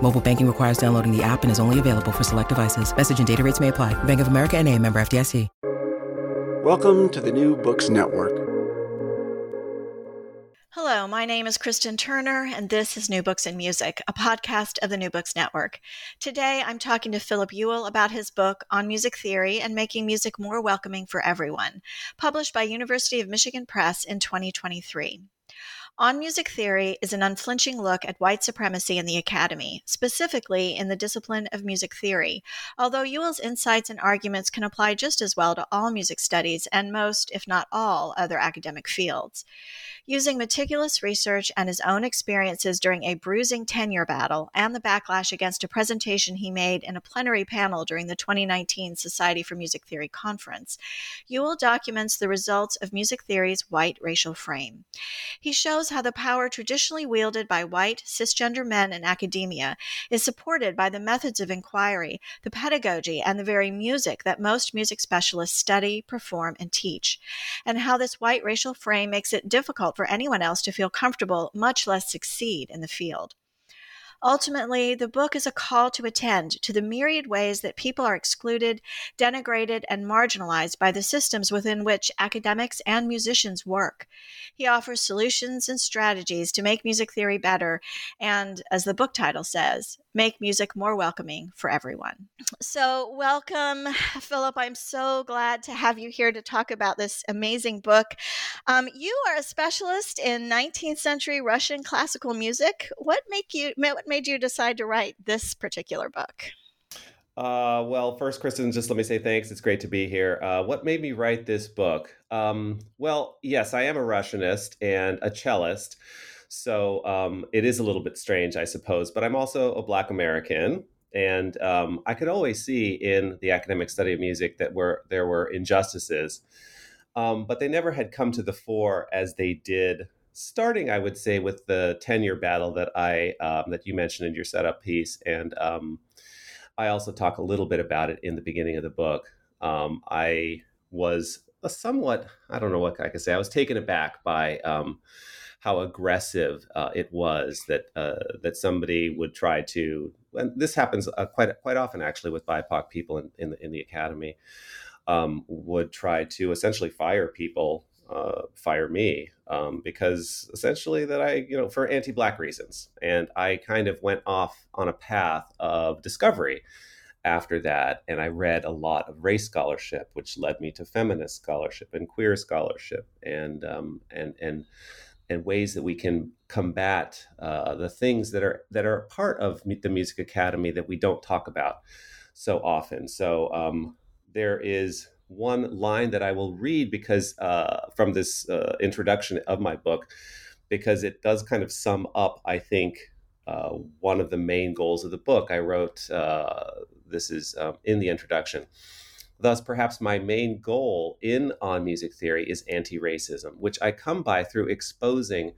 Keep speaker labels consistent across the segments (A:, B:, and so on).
A: Mobile banking requires downloading the app and is only available for select devices. Message and data rates may apply. Bank of America and a member FDIC.
B: Welcome to the New Books Network.
C: Hello, my name is Kristen Turner, and this is New Books in Music, a podcast of the New Books Network. Today, I'm talking to Philip Ewell about his book on music theory and making music more welcoming for everyone, published by University of Michigan Press in 2023. On Music Theory is an unflinching look at white supremacy in the academy, specifically in the discipline of music theory, although Ewell's insights and arguments can apply just as well to all music studies and most, if not all, other academic fields. Using meticulous research and his own experiences during a bruising tenure battle and the backlash against a presentation he made in a plenary panel during the 2019 Society for Music Theory conference, Ewell documents the results of music theory's white racial frame. He shows how the power traditionally wielded by white, cisgender men in academia is supported by the methods of inquiry, the pedagogy, and the very music that most music specialists study, perform, and teach, and how this white racial frame makes it difficult for anyone else to feel comfortable, much less succeed in the field. Ultimately, the book is a call to attend to the myriad ways that people are excluded, denigrated, and marginalized by the systems within which academics and musicians work. He offers solutions and strategies to make music theory better and, as the book title says, make music more welcoming for everyone. So, welcome, Philip. I'm so glad to have you here to talk about this amazing book. Um, you are a specialist in 19th century Russian classical music. What make you what made you decide to write this particular book?
D: Uh, well, first, Kristen, just let me say thanks. It's great to be here. Uh, what made me write this book? Um, well, yes, I am a Russianist and a cellist. So um, it is a little bit strange, I suppose. But I'm also a Black American. And um, I could always see in the academic study of music that were, there were injustices. Um, but they never had come to the fore as they did starting, I would say, with the tenure battle that I um, that you mentioned in your setup piece, and um, I also talk a little bit about it in the beginning of the book. Um, I was a somewhat, I don't know what I could say. I was taken aback by um, how aggressive uh, it was that uh, that somebody would try to. And this happens uh, quite quite often, actually, with BIPOC people in in the, in the academy. Um, would try to essentially fire people, uh, fire me, um, because essentially that I, you know, for anti-black reasons, and I kind of went off on a path of discovery after that and i read a lot of race scholarship which led me to feminist scholarship and queer scholarship and um, and and and ways that we can combat uh, the things that are that are part of the Music Academy that we don't talk about so often. So um, there is one line that I will read because uh, from this uh, introduction of my book, because it does kind of sum up, I think, uh, one of the main goals of the book. I wrote uh, this is um, in the introduction. Thus, perhaps my main goal in On Music Theory is anti racism, which I come by through exposing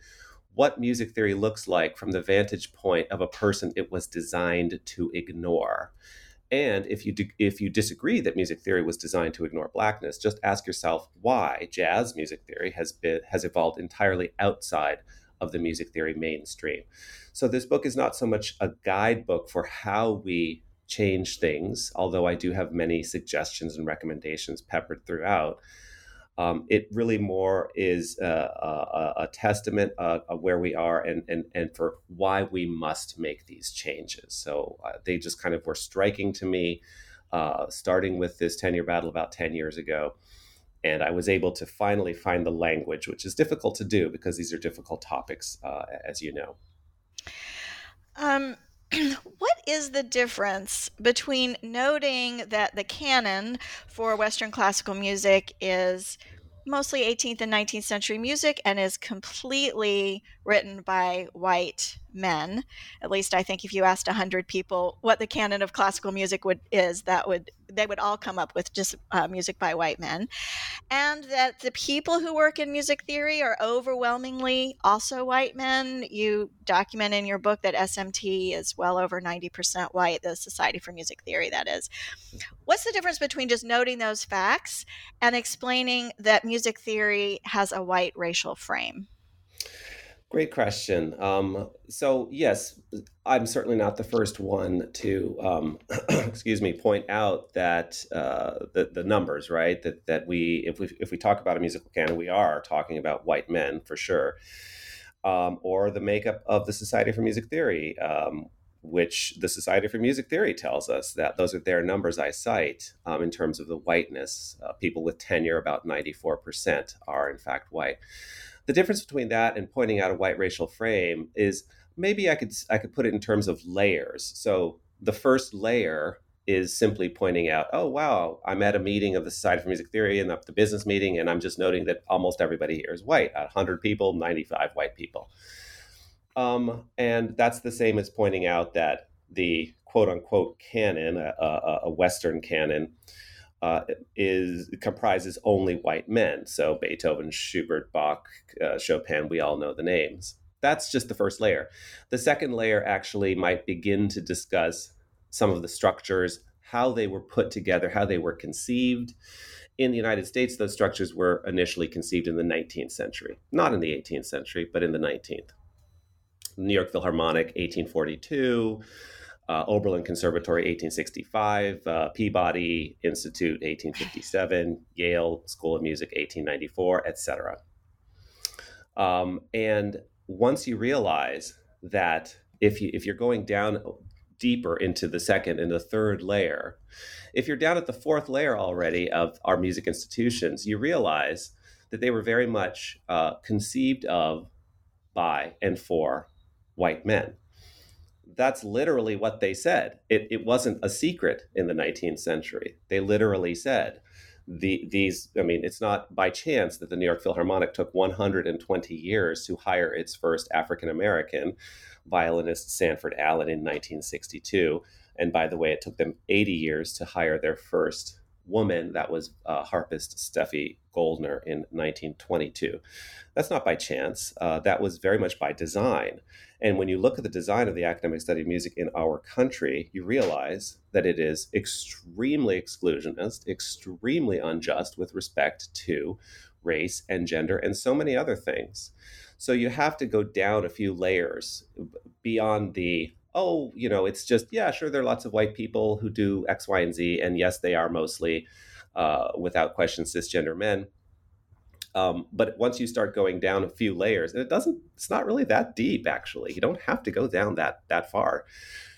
D: what music theory looks like from the vantage point of a person it was designed to ignore. And if you if you disagree that music theory was designed to ignore blackness, just ask yourself why jazz music theory has been has evolved entirely outside of the music theory mainstream. So this book is not so much a guidebook for how we change things, although I do have many suggestions and recommendations peppered throughout. Um, it really more is a, a, a testament of, of, where we are and, and, and for why we must make these changes. So uh, they just kind of were striking to me, uh, starting with this tenure battle about 10 years ago. and I was able to finally find the language, which is difficult to do because these are difficult topics, uh, as you know.
C: Um, what is the difference between noting that the canon for Western classical music is mostly 18th and 19th century music and is completely written by white men. At least I think if you asked 100 people what the canon of classical music would is, that would they would all come up with just uh, music by white men. And that the people who work in music theory are overwhelmingly also white men. You document in your book that SMT is well over 90% white, the Society for Music Theory that is. What's the difference between just noting those facts and explaining that music theory has a white racial frame?
D: Great question. Um, so yes, I'm certainly not the first one to, um, excuse me, point out that uh, the the numbers, right? That that we, if we if we talk about a musical canon, we are talking about white men for sure, um, or the makeup of the Society for Music Theory, um, which the Society for Music Theory tells us that those are their numbers I cite um, in terms of the whiteness. Uh, people with tenure, about 94%, are in fact white the difference between that and pointing out a white racial frame is maybe I could I could put it in terms of layers. So the first layer is simply pointing out, oh wow, I'm at a meeting of the Society for Music Theory and the business meeting, and I'm just noting that almost everybody here is white. 100 people, 95 white people. Um, and that's the same as pointing out that the quote unquote canon, a, a, a Western canon, uh, is comprises only white men. So Beethoven, Schubert, Bach, uh, Chopin, we all know the names. That's just the first layer. The second layer actually might begin to discuss some of the structures, how they were put together, how they were conceived. In the United States, those structures were initially conceived in the 19th century, not in the 18th century, but in the 19th. New York Philharmonic, 1842 uh, Oberlin Conservatory 1865, uh, Peabody Institute 1857, Yale School of Music 1894, etc. Um, and once you realize that if you if you're going down deeper into the second and the third layer, if you're down at the fourth layer already of our music institutions, you realize that they were very much uh, conceived of by and for white men that's literally what they said. It, it wasn't a secret in the 19th century. They literally said the, these, I mean, it's not by chance that the New York Philharmonic took 120 years to hire its first African American violinist, Sanford Allen, in 1962. And by the way, it took them 80 years to hire their first woman that was uh, harpist Steffi Goldner in 1922. That's not by chance. Uh, that was very much by design. And when you look at the design of the academic study of music in our country, you realize that it is extremely exclusionist, extremely unjust with respect to race and gender and so many other things. So you have to go down a few layers beyond the oh, you know, it's just, yeah, sure, there are lots of white people who do X, Y, and Z. And yes, they are mostly, uh, without question, cisgender men. Um, but once you start going down a few layers, and it doesn't, it's not really that deep actually. You don't have to go down that that far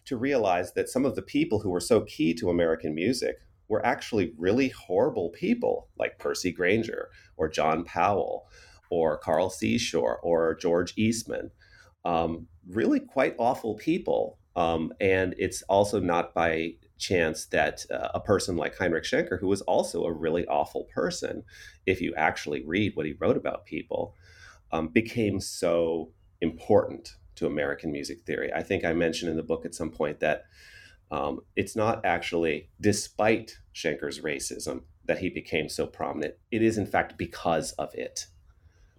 D: to realize that some of the people who were so key to American music were actually really horrible people, like Percy Grainger or John Powell or Carl Seashore or George Eastman. Um, really quite awful people. Um, and it's also not by chance that uh, a person like Heinrich Schenker, who was also a really awful person, if you actually read what he wrote about people, um, became so important to American music theory. I think I mentioned in the book at some point that um, it's not actually despite Schenker's racism that he became so prominent. It is, in fact, because of it.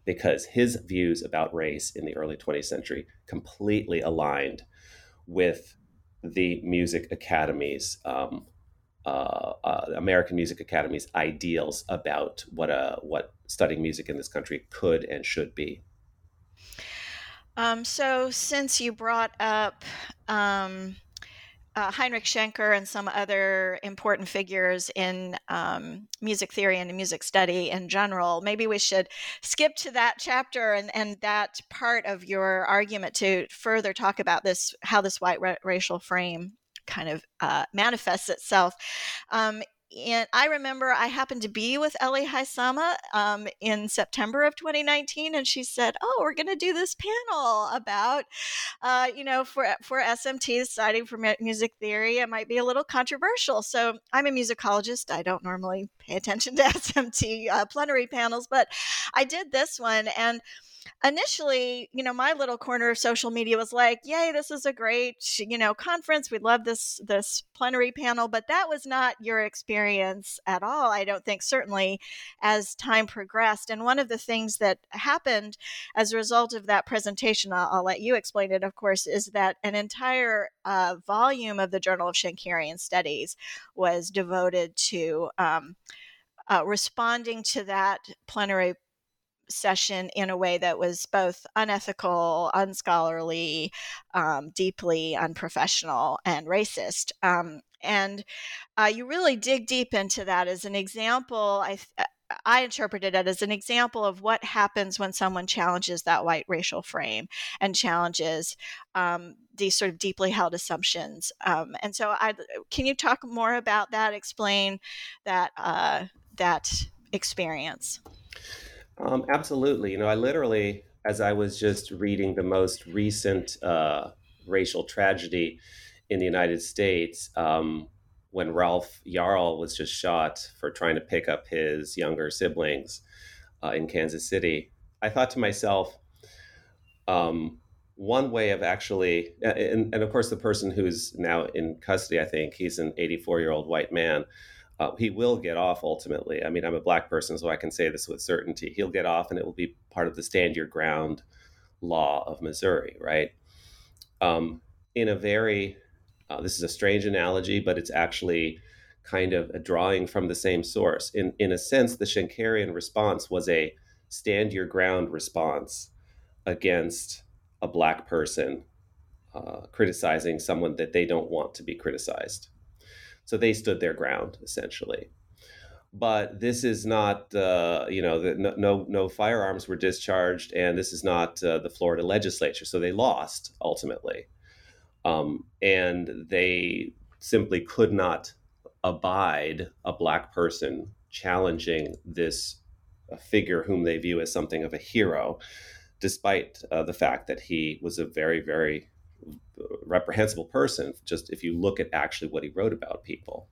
D: Because his views about race in the early 20th century completely aligned with the music academies, um, uh, uh, American Music Academy's ideals about what a what studying music in this country could and should be.
C: Um, so, since you brought up um, uh, Heinrich Schenker and some other important figures in um, music theory and music study in general, maybe we should skip to that chapter and, and that part of your argument to further talk about this, how this white ra- racial frame kind of uh, manifests itself. Um, and I remember I happened to be with Ellie Hisama um, in September of 2019, and she said, "Oh, we're going to do this panel about, uh, you know, for for SMT Society for Music Theory. It might be a little controversial." So I'm a musicologist. I don't normally pay attention to SMT uh, plenary panels, but I did this one, and initially, you know, my little corner of social media was like, "Yay, this is a great, you know, conference. We love this this plenary panel." But that was not your experience at all. I don't think. Certainly, as time progressed, and one of the things that happened as a result of that presentation, I'll, I'll let you explain it, of course, is that an entire uh, volume of the Journal of Schenkerian Studies was devoted to. Um, uh, responding to that plenary session in a way that was both unethical, unscholarly, um, deeply unprofessional, and racist. Um, and uh, you really dig deep into that as an example. I uh, I interpreted it as an example of what happens when someone challenges that white racial frame and challenges um, these sort of deeply held assumptions. Um, and so, I can you talk more about that? Explain that uh, that experience.
D: Um, absolutely. You know, I literally, as I was just reading the most recent uh, racial tragedy in the United States, um, when Ralph Yarl was just shot for trying to pick up his younger siblings uh, in Kansas City, I thought to myself, um, one way of actually, and, and, of course, the person who's now in custody, I think he's an 84 year old white man uh, he will get off ultimately. I mean, I'm a black person, so I can say this with certainty. He'll get off, and it will be part of the stand your ground law of Missouri, right? Um, in a very, uh, this is a strange analogy, but it's actually kind of a drawing from the same source. In in a sense, the Schenkerian response was a stand your ground response against a black person uh, criticizing someone that they don't want to be criticized. So they stood their ground essentially. But this is not, uh, you know, the, no, no, firearms were discharged, and this is not uh, the Florida legislature. So they lost ultimately, um, and they simply could not abide a black person challenging this figure whom they view as something of a hero, despite uh, the fact that he was a very, very reprehensible person just if you look at actually what he wrote about people.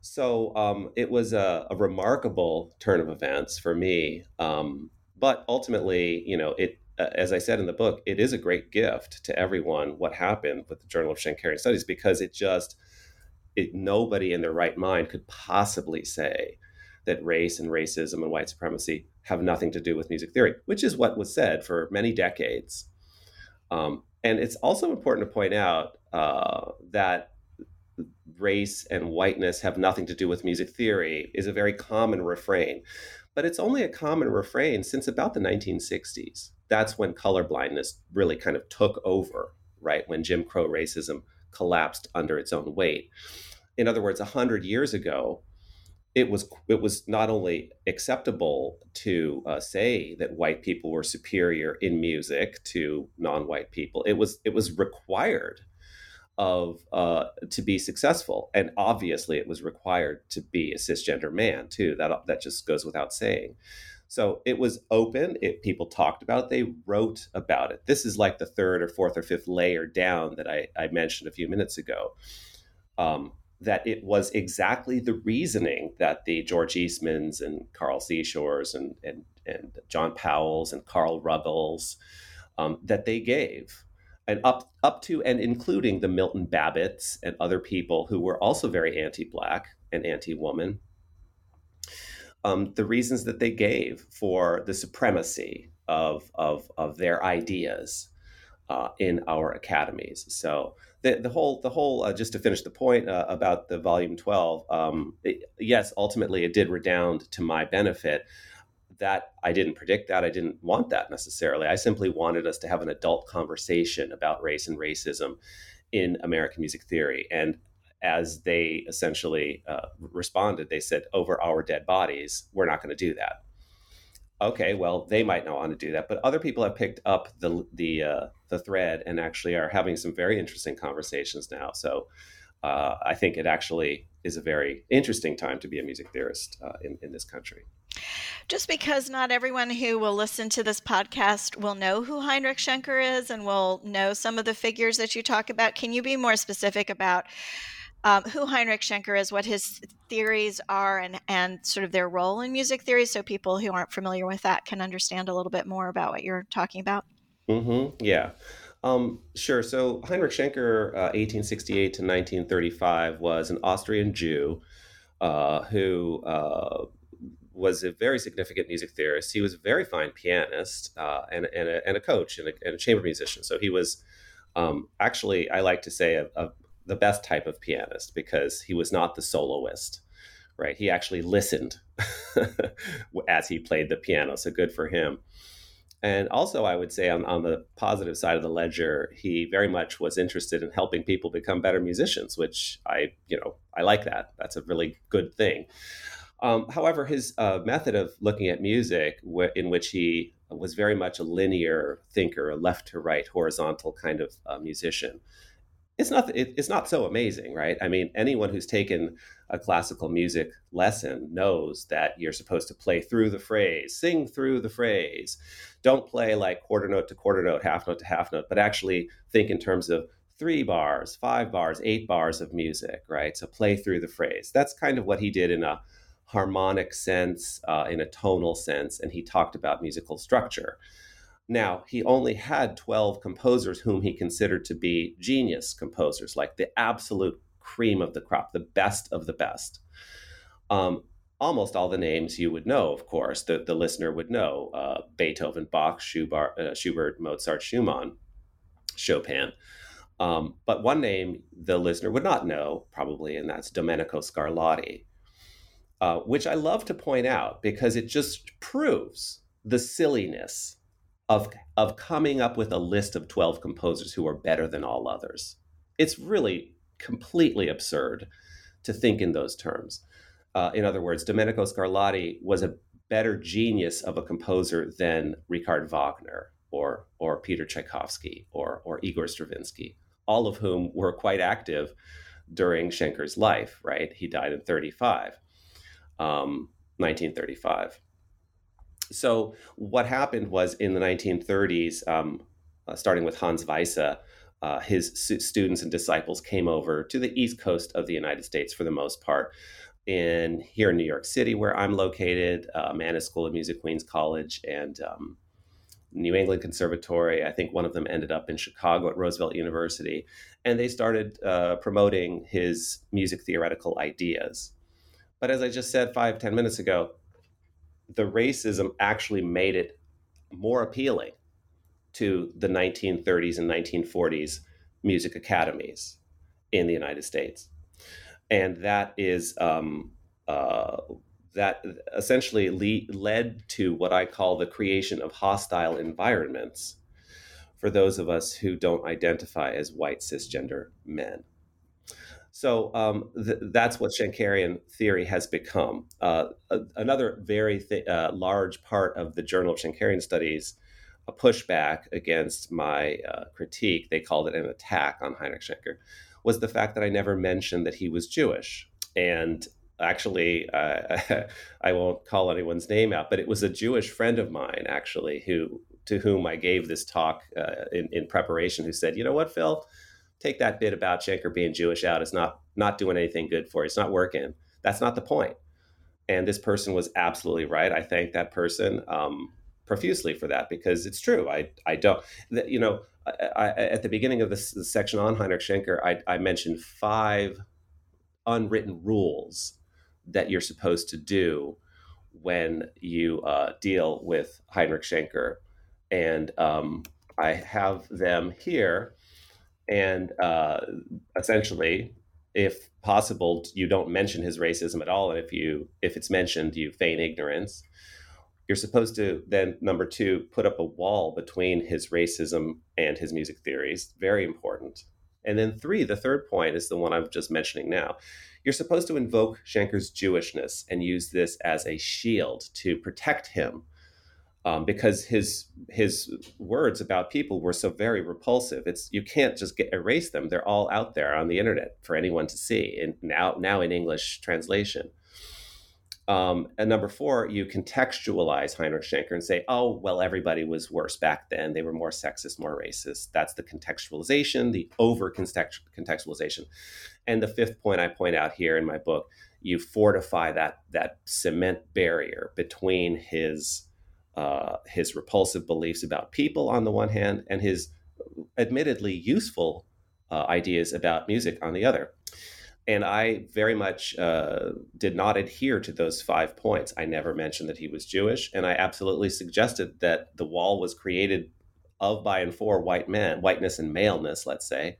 D: So um, it was a, a, remarkable turn of events for me um, but ultimately you know it uh, as i said in the book it is a great gift to everyone what happened with the journal of schenkerian studies because it just it, nobody in their right mind could possibly say that race and racism and white supremacy have nothing to do with music theory which is what was said for many decades. Um, and it's also important to point out uh, that race and whiteness have nothing to do with music theory is a very common refrain. But it's only a common refrain since about the 1960s. That's when colorblindness really kind of took over, right? When Jim Crow racism collapsed under its own weight. In other words, 100 years ago, it was it was not only acceptable to uh, say that white people were superior in music to non-white people it was it was required of uh, to be successful. And obviously it was required to be a cisgender man too. That that just goes without saying. So it was open. It, people talked about it. They wrote about it. This is like the third or fourth or fifth layer down that i, I mentioned a few minutes ago. Um, that it was exactly the reasoning that the George Eastmans and Carl Seashores and, and, and John Powell's and Carl Ruggles um, that they gave. And up, up to and including the Milton Babbitts and other people who were also very anti Black and anti woman, um, the reasons that they gave for the supremacy of, of, of their ideas uh, in our academies. So the, the whole the whole uh, just to finish the point uh, about the volume 12 um, it, yes ultimately it did redound to my benefit. That i didn't predict that. I didn't want that necessarily. I simply wanted us to have an adult conversation about race and racism in american music theory. And as they essentially uh, responded they said over our dead bodies we're not going to do that. Okay, well, they might not want to do that, but other people have picked up the the uh, the thread and actually are having some very interesting conversations now. So uh, I think it actually is a very interesting time to be a music theorist uh, in, in this country.
C: Just because not everyone who will listen to this podcast will know who Heinrich Schenker is and will know some of the figures that you talk about, can you be more specific about um, who Heinrich Schenker is, what his theories are, and, and sort of their role in music theory so people who aren't familiar with that can understand a little bit more about what you're talking about?
D: Mm-hmm. Yeah. Um, sure. So Heinrich Schenker, uh, 1868 to 1935, was an Austrian Jew uh, who uh, was a very significant music theorist. He was a very fine pianist uh, and, and, a, and a coach and a, and a chamber musician. So he was um, actually, I like to say, a, a, the best type of pianist because he was not the soloist, right? He actually listened as he played the piano. So good for him. And also, I would say on, on the positive side of the ledger, he very much was interested in helping people become better musicians, which I, you know, I like that. That's a really good thing. Um, however, his uh, method of looking at music, wh- in which he was very much a linear thinker, a left to right, horizontal kind of uh, musician, it's not it, it's not so amazing, right? I mean, anyone who's taken a classical music lesson knows that you're supposed to play through the phrase, sing through the phrase. Don't play like quarter note to quarter note, half note to half note, but actually think in terms of three bars, five bars, eight bars of music, right? So play through the phrase. That's kind of what he did in a harmonic sense, uh, in a tonal sense, and he talked about musical structure. Now, he only had 12 composers whom he considered to be genius composers, like the absolute cream of the crop, the best of the best. Um, almost all the names you would know, of course, the, the listener would know uh, Beethoven, Bach, Schubert, uh, Schubert, Mozart, Schumann, Chopin. Um, but one name the listener would not know, probably, and that's Domenico Scarlatti uh, which I love to point out because it just proves the silliness of, of coming up with a list of 12 composers who are better than all others. It's really completely absurd to think in those terms. Uh, in other words, Domenico Scarlatti was a better genius of a composer than Richard Wagner or, or Peter Tchaikovsky or, or Igor Stravinsky, all of whom were quite active during Schenker's life, right? He died in 35 um, 1935. So what happened was in the 1930s, um, uh, starting with Hans Weisse, uh, his students and disciples came over to the east coast of the United States for the most part. In here in New York City, where I'm located, uh, Mannes School of Music, Queens College, and um, New England Conservatory. I think one of them ended up in Chicago at Roosevelt University, and they started uh, promoting his music theoretical ideas. But as I just said five, ten minutes ago, the racism actually made it more appealing to the 1930s and 1940s music academies in the United States. And that is um, uh, that essentially le- led to what I call the creation of hostile environments for those of us who don't identify as white cisgender men. So um, th- that's what Schenkerian theory has become. Uh, a- another very th- uh, large part of the Journal of Schenkerian Studies, a pushback against my uh, critique, they called it an attack on Heinrich Schenker, was the fact that I never mentioned that he was Jewish. And actually, uh, I won't call anyone's name out, but it was a Jewish friend of mine, actually, who to whom I gave this talk uh, in, in preparation, who said, "You know what, Phil." take that bit about Schenker being Jewish out. It's not not doing anything good for you. It's not working. That's not the point. And this person was absolutely right. I thank that person um, profusely for that because it's true. I I don't you know I, I, at the beginning of this, this, section on Heinrich Schenker, I, I mentioned five unwritten rules that you're supposed to do when you uh, deal with Heinrich Schenker, and um, I have them here. And uh, essentially if possible you don't mention his racism at all. And if you if it's mentioned you feign ignorance you're supposed to then number two put up a wall between his racism and his music theories very important and then three the third point is the one i'm just mentioning now you're supposed to invoke Schenker's jewishness and use this as a shield to protect him um, because his his words about people were so very repulsive. It's you can't just get erase them; they're all out there on the internet for anyone to see, and now now in English translation. Um, and number four, you contextualize Heinrich Schenker and say, oh, well, everybody was worse back then. They were more sexist, more racist. That's the contextualization, the over contextualization. And the fifth point I point out here in my book, you fortify that, that cement barrier between his, uh, his repulsive beliefs about people on the one hand and his admittedly useful uh, ideas about music on the other. And I very much uh, did not adhere to those five points. I never mentioned that he was Jewish, and I absolutely suggested that the wall was created of, by, and for white men, whiteness and maleness, let's say,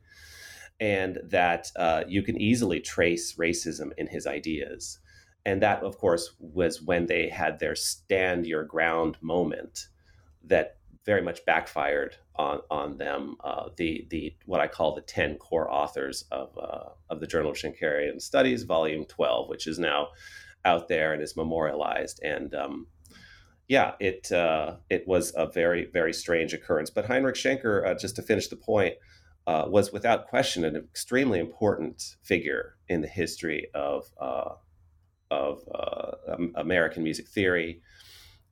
D: and that uh, you can easily trace racism in his ideas. And that, of course, was when they had their stand your ground moment that very much backfired on on them. Uh, the the what I call the ten core authors of uh, of the Journal of Schenkerian Studies, Volume Twelve, which is now out there and is memorialized. And um, yeah, it uh, it was a very very strange occurrence. But Heinrich Schenker, uh, just to finish the point, uh, was without question an extremely important figure in the history of uh, of American music theory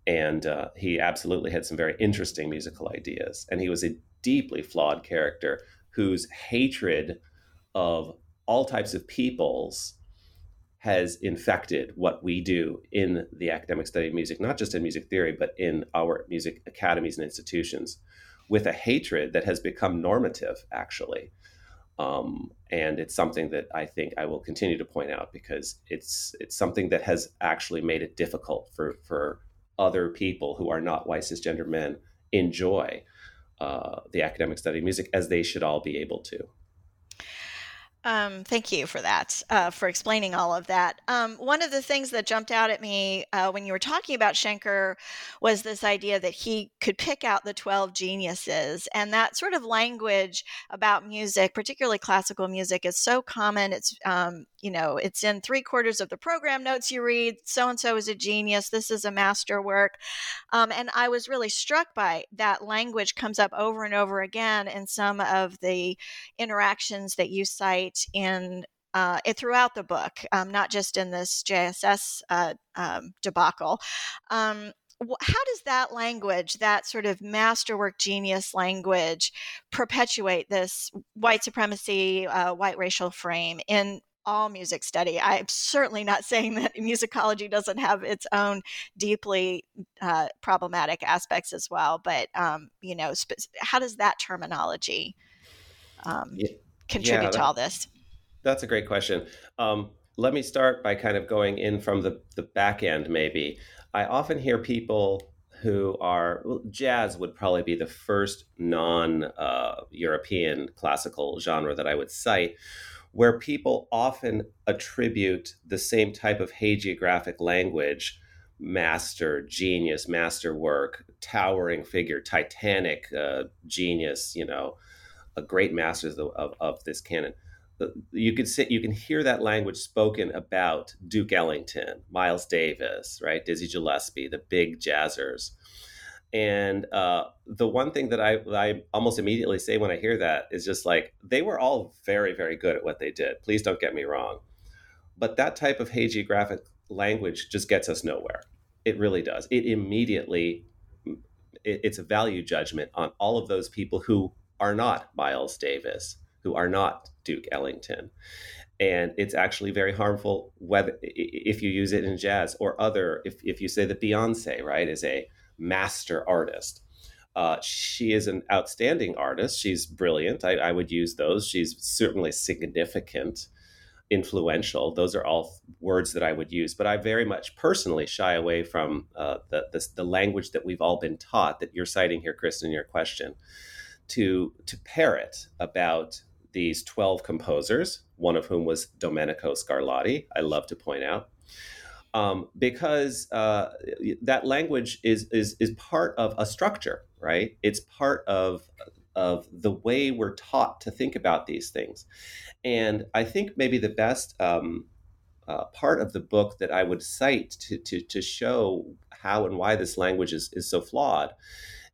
D: and uh, he absolutely had some very interesting musical ideas. And he was a deeply flawed character whose hatred of all types of peoples has infected what we do in the academic study of music, not just in music theory, but in our music academies and institutions, with a hatred that has become normative, actually. Um, and it's something that I think I will continue to point out because it's it's something that has actually made it difficult for for other people who are not white cisgender men enjoy uh, the academic study of music as they should all be able to.
C: Um, thank you for that, uh, for explaining all of that. Um, one of the things that jumped out at me uh, when you were talking about Schenker was this idea that he could pick out the 12 geniuses. And that sort of language about music, particularly classical music, is so common. It's, um, you know, it's in three quarters of the program notes you read. So and so is a genius. This is a masterwork. Um, and I was really struck by that language comes up over and over again in some of the interactions that you cite in uh, it throughout the book, um, not just in this JSS uh, um, debacle. Um, how does that language, that sort of masterwork genius language, perpetuate this white supremacy, uh, white racial frame in all music study? I'm certainly not saying that musicology doesn't have its own deeply uh, problematic aspects as well, but um, you know, sp- how does that terminology um, yeah. Contribute yeah, that- to all this?
D: That's a great question. Um, let me start by kind of going in from the, the back end, maybe. I often hear people who are well, jazz would probably be the first non uh, European classical genre that I would cite, where people often attribute the same type of hagiographic language master, genius, masterwork, towering figure, titanic uh, genius, you know, a great masters of, of, of this canon you could sit you can hear that language spoken about Duke Ellington, Miles Davis, right, Dizzy Gillespie, the big jazzers. And uh, the one thing that I, I almost immediately say when I hear that is just like they were all very very good at what they did. Please don't get me wrong, but that type of hagiographic language just gets us nowhere. It really does. It immediately it, it's a value judgment on all of those people who are not Miles Davis, who are not Duke Ellington. And it's actually very harmful whether if you use it in jazz or other. If, if you say that Beyonce, right, is a master artist, uh, she is an outstanding artist. She's brilliant. I, I, would use those. She's certainly significant, influential. Those are all words that I would use. But I very much personally shy away from uh, the, the, the language that we've all been taught that you're citing here, Kristen, in your question, to to parrot about these 12 composers, one of whom was Domenico Scarlatti, I love to point out. Um, because uh, that language is, is is part of a structure, right? It's part of of the way we're taught to think about these things, and I think maybe the best um, uh, part of the book that I would cite to, to to show how and why this language is, is so flawed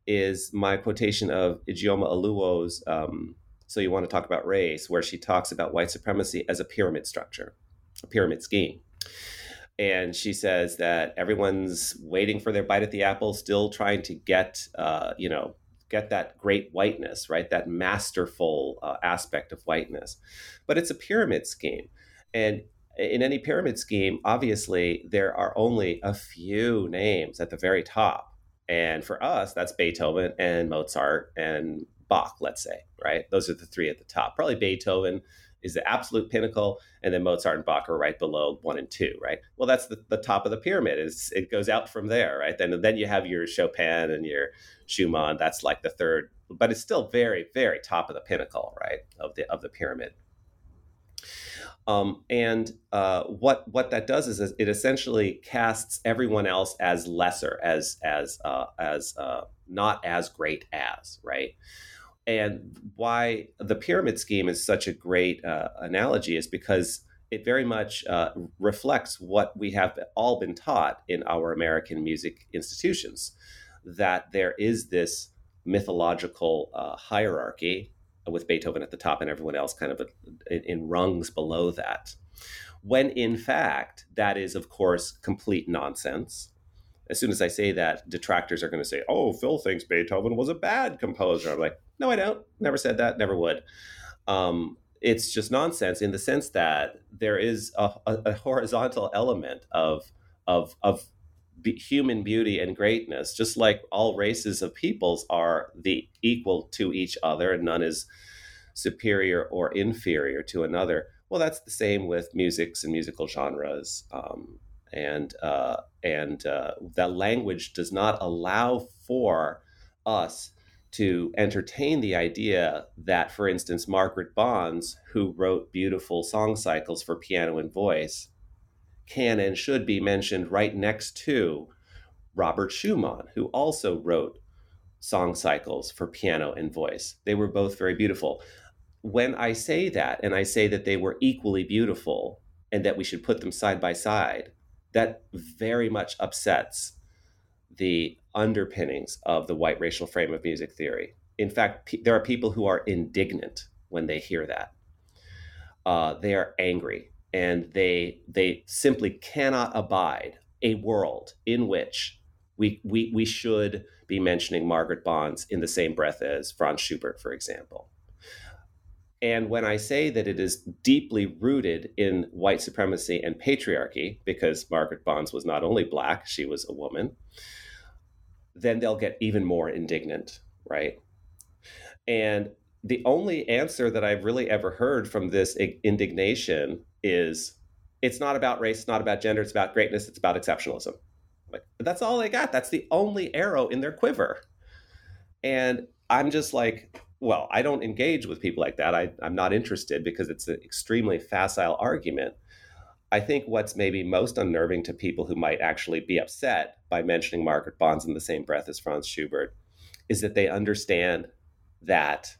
D: is my quotation of Ijeoma Oluo's um, So You Want to Talk About Race, where she talks about white supremacy as a pyramid structure, a pyramid scheme. And she says that everyone's waiting for their bite at the apple, still trying to get, uh, you know, get that great whiteness, right? That masterful uh, aspect of whiteness. But it's a pyramid scheme. And in any pyramid scheme, obviously, there are only a few names at the very top. And for us, that's Beethoven and Mozart and Bach, let's say, right? Those are the three at the top. Probably Beethoven is the absolute pinnacle, and then Mozart and Bach are right below one and two, right? Well, that's the, the top of the pyramid. Is it goes out from there, right? Then then you have your Chopin and your Schumann. That's like the third, but it's still very very top of the pinnacle, right, of the of the pyramid. Um, and uh, what what that does is it essentially casts everyone else as lesser, as as uh, as uh, not as great as, right? And why the pyramid scheme is such a great uh, analogy is because it very much uh, reflects what we have all been taught in our American music institutions that there is this mythological uh, hierarchy with Beethoven at the top and everyone else kind of in, rungs below that. When in fact, that is, of course, complete nonsense as soon as I say that, detractors are going to say, "Oh, Phil thinks Beethoven was a bad composer." I'm like, "No, I don't. Never said that. Never would." Um, it's just nonsense in the sense that there is a, a, a horizontal element of of of be human beauty and greatness, just like all races of peoples are the equal to each other, and none is superior or inferior to another. Well, that's the same with musics and musical genres. Um, and uh, and uh, that language does not allow for us to entertain the idea that, for instance, Margaret Bonds, who wrote beautiful song cycles for piano and voice, can and should be mentioned right next to Robert Schumann, who also wrote song cycles for piano and voice. They were both very beautiful. When I say that, and I say that they were equally beautiful and that we should put them side by side, that very much upsets the underpinnings of the white racial frame of music theory. In fact, p- there are people who are indignant when they hear that. Uh, they are angry and they they simply cannot abide a world in which we, we, we should be mentioning Margaret Bonds in the same breath as Franz Schubert, for example. And when I say that it is deeply rooted in white supremacy and patriarchy, because Margaret Bonds was not only black, she was a woman, then they'll get even more indignant, right? And the only answer that I've really ever heard from this indignation is it's not about race, it's not about gender, it's about greatness, it's about exceptionalism. Like that's all they got. That's the only arrow in their quiver. And I'm just like, well, I don't engage with people like that. I, I'm not interested because it's an extremely facile argument. I think what's maybe most unnerving to people who might actually be upset by mentioning Margaret Bonds in the same breath as Franz Schubert is that they understand that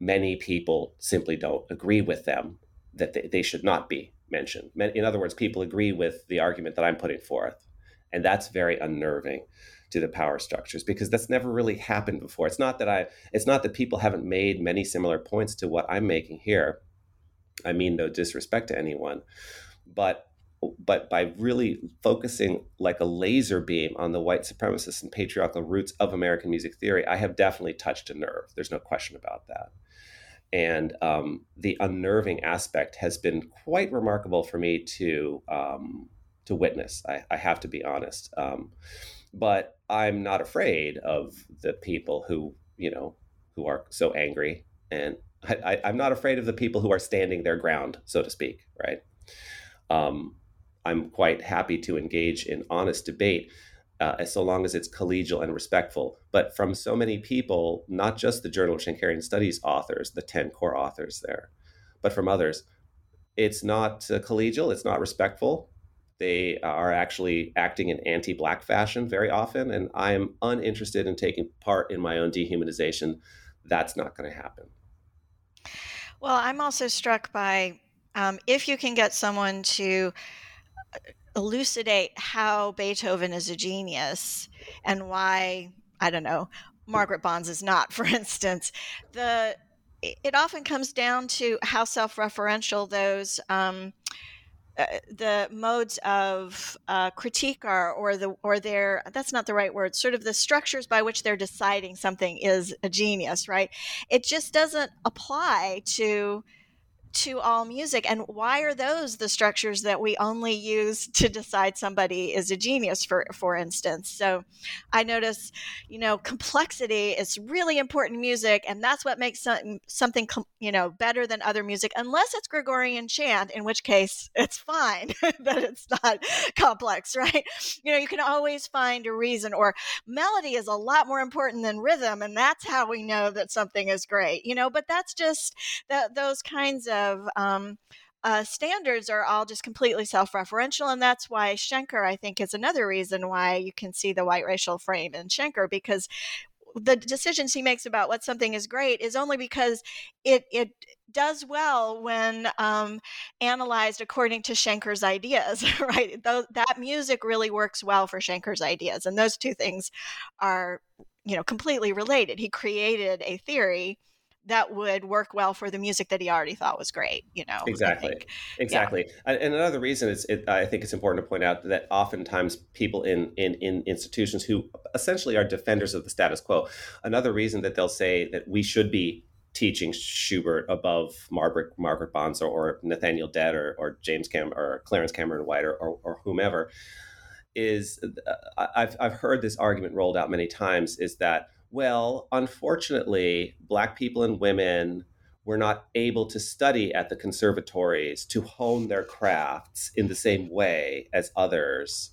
D: many people simply don't agree with them, that they, they should not be mentioned. In other words, people agree with the argument that I'm putting forth. And that's very unnerving to the power structures because that's never really happened before. It's not that I it's not that people haven't made many similar points to what I'm making here. I mean no disrespect to anyone, but but by really focusing like a laser beam on the white supremacist and patriarchal roots of American music theory, I have definitely touched a nerve. There's no question about that. And um, the unnerving aspect has been quite remarkable for me to um, to witness. I, I, have to be honest. Um, but I'm not afraid of the people who, you know, who are so angry. And I, am not afraid of the people who are standing their ground, so to speak, right? Um, I'm quite happy to engage in honest debate uh, as so long as it's collegial and respectful. But from so many people, not just the Journal of Schenkerian Studies authors, the 10 core authors there, but from others, it's not uh, collegial, it's not respectful, they are actually acting in anti Black fashion very often, and I am uninterested in taking part in my own dehumanization. That's not going to happen.
C: Well, I'm also struck by um, if you can get someone to elucidate how Beethoven is a genius and why I don't know Margaret Bonds is not, for instance. The it often comes down to how self-referential those um, uh, the modes of uh, critique are, or the or their that's not the right word. Sort of the structures by which they're deciding something is a genius, right? It just doesn't apply to to all music and why are those the structures that we only use to decide somebody is a genius for for instance? So i notice you know complexity is really important in music and that's what makes some, something you know better than other music unless it's gregorian chant in which case it's fine that it's not complex right? You know you can always find a reason or melody is a lot more important than rhythm and that's how we know that something is great you know? But that's just those kinds of of um, uh, standards are all just completely self-referential, and that's why Schenker, I think, is another reason why you can see the white racial frame in Schenker because the decisions he makes about what something is great is only because it it does well when um, analyzed according to Schenker's ideas, right? Th- that music really works well for Schenker's ideas, and those two things are, you know, completely related. He created a theory that would work well for the music that he already thought was great you know
D: exactly. exactly yeah. and another reason is it, i think it's important to point out that oftentimes people in, in in institutions who essentially are defenders of the status quo another reason that they'll say that we should be teaching Schubert above Margaret Margaret Bonds or, or Nathaniel Dett or, or James Cam or Clarence Cameron White or, or, or whomever is uh, I've I've heard this argument rolled out many times is that well, unfortunately, Black people and women were not able to study at the conservatories to hone their crafts in the same way as others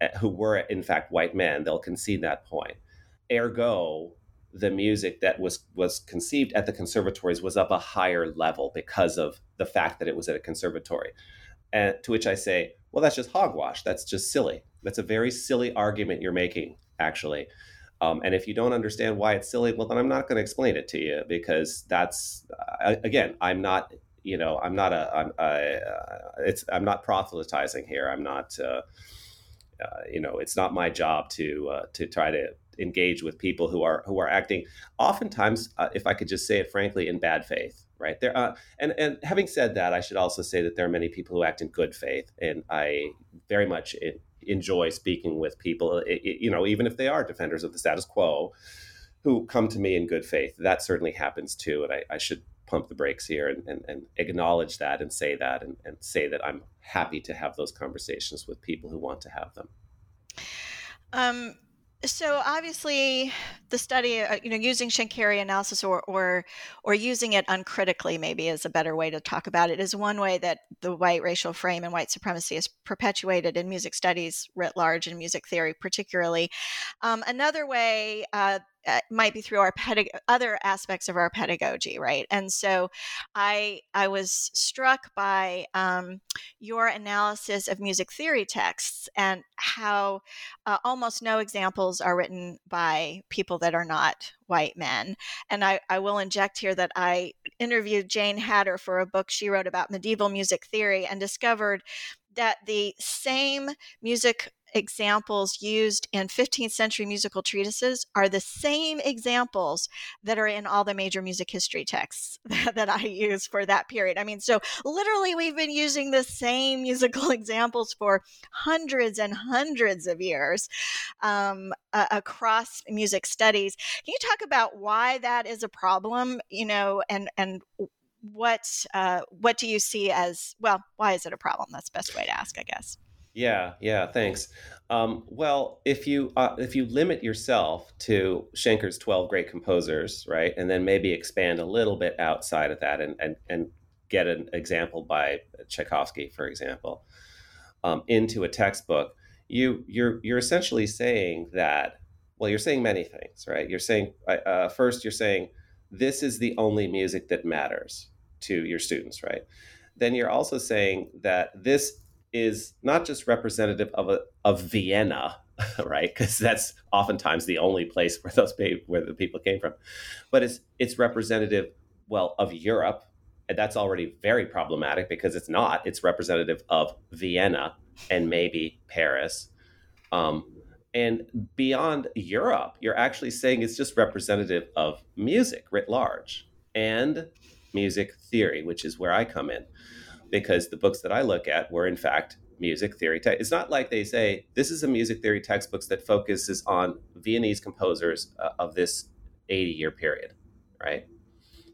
D: eh, who were, in fact, white men. They'll concede that point. Ergo, the music that was was conceived at the conservatories was of a higher level because of the fact that it was at a conservatory. And to which I say, well, that's just hogwash. That's just silly. That's a very silly argument you're making, actually. Um, and if you don't understand why it's silly, well, then I'm not going to explain it to you because that's uh, again, I'm not, you know, I'm not a, I'm, I, uh, it's, I'm not proselytizing here. I'm not, uh, uh, you know, it's not my job to uh, to try to engage with people who are who are acting, oftentimes, uh, if I could just say it frankly, in bad faith. Right there, and and having said that, I should also say that there are many people who act in good faith, and I very much enjoy speaking with people, it, you know, even if they are defenders of the status quo, who come to me in good faith. That certainly happens too, and I, I should pump the brakes here and, and, and acknowledge that and say that and, and say that I'm happy to have those conversations with people who want to have them.
C: Um, so obviously the study uh, you know using Schenkerian analysis or, or or using it uncritically maybe is a better way to talk about it is one way that the white racial frame and white supremacy is perpetuated in music studies writ large and music theory particularly. Um, another way uh, uh, might be through our pedag- other aspects of our pedagogy right? And so i i was struck by um, your analysis of music theory texts and how uh, almost no examples are written by people that are not white men. And I, I will inject here that i interviewed jane hatter for a book she wrote about medieval music theory and discovered that the same music examples used in 15th century musical treatises are the same examples that are in all the major music history texts that, that, I use for that period. I mean, so literally, we've been using the same musical examples for hundreds and hundreds of years um, uh, across music studies. Can you talk about why that is a problem? You know, and and what uh, what do you see as well? Why is it a problem? That's the best way to ask, I guess.
D: Yeah, yeah, thanks. Um, well, if you uh, if you limit yourself to Schenker's twelve great composers, right, and then maybe expand a little bit outside of that, and and and get an example by Tchaikovsky, for example, um, into a textbook, you you're you're essentially saying that. Well, you're saying many things, right? You're saying uh, first, you're saying this is the only music that matters to your students, right? Then you're also saying that this is not just representative of a, of Vienna, right? Because that's oftentimes the only place where those where the people came from, but it's it's representative, well, of Europe, and that's already very problematic because it's not. It's representative of Vienna, and maybe Paris. Um, and beyond Europe, you're actually saying it's just representative of music writ large and music theory, which is where I come in, because the books that I look at were, in fact, music theory. Te- it's not like they say this is a music theory textbooks that focuses on Viennese composers uh, of this 80 year period, right?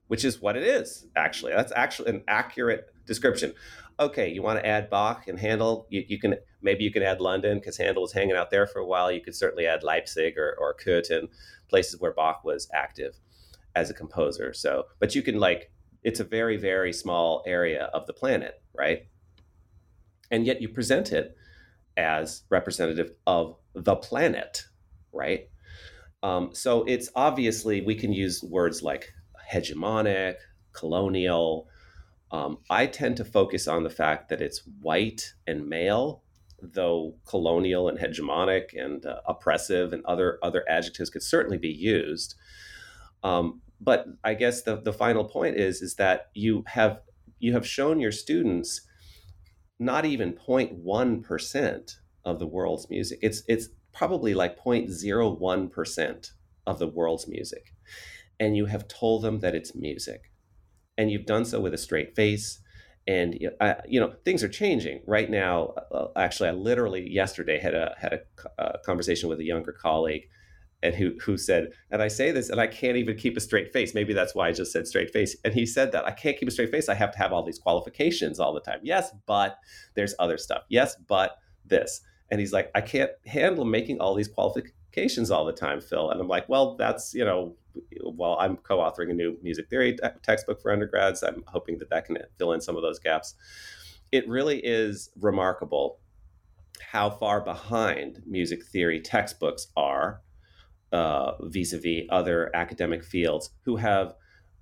D: Which is what it is, actually. That's actually an accurate description. Okay, you want to add Bach and Handel? You, you can maybe you can add London because Handel was hanging out there for a while. You could certainly add Leipzig or, or Köthen, places where Bach was active as a composer. So, but you can like it's a very very small area of the planet, right? And yet you present it as representative of the planet, right? Um, so it's obviously we can use words like hegemonic, colonial. Um, I tend to focus on the fact that it's white and male, though colonial and hegemonic and uh, oppressive and other other adjectives could certainly be used. Um, but I guess the, the final point is is that you have you have shown your students not even 0.1% of the world's music. It's it's probably like 0.01% of the world's music. And you have told them that it's music. And you've done so with a straight face. And uh, you know things are changing right now. Uh, actually, I literally yesterday had a had a, a conversation with a younger colleague, and who who said, and I say this, and I can't even keep a straight face. Maybe that's why I just said straight face. And he said that I can't keep a straight face. I have to have all these qualifications all the time. Yes, but there's other stuff. Yes, but this. And he's like, I can't handle making all these qualifications all the time, Phil. And I'm like, well, that's, you know, while I'm co authoring a new music theory te- textbook for undergrads, I'm hoping that that can fill in some of those gaps. It really is remarkable how far behind music theory textbooks are vis a vis other academic fields who have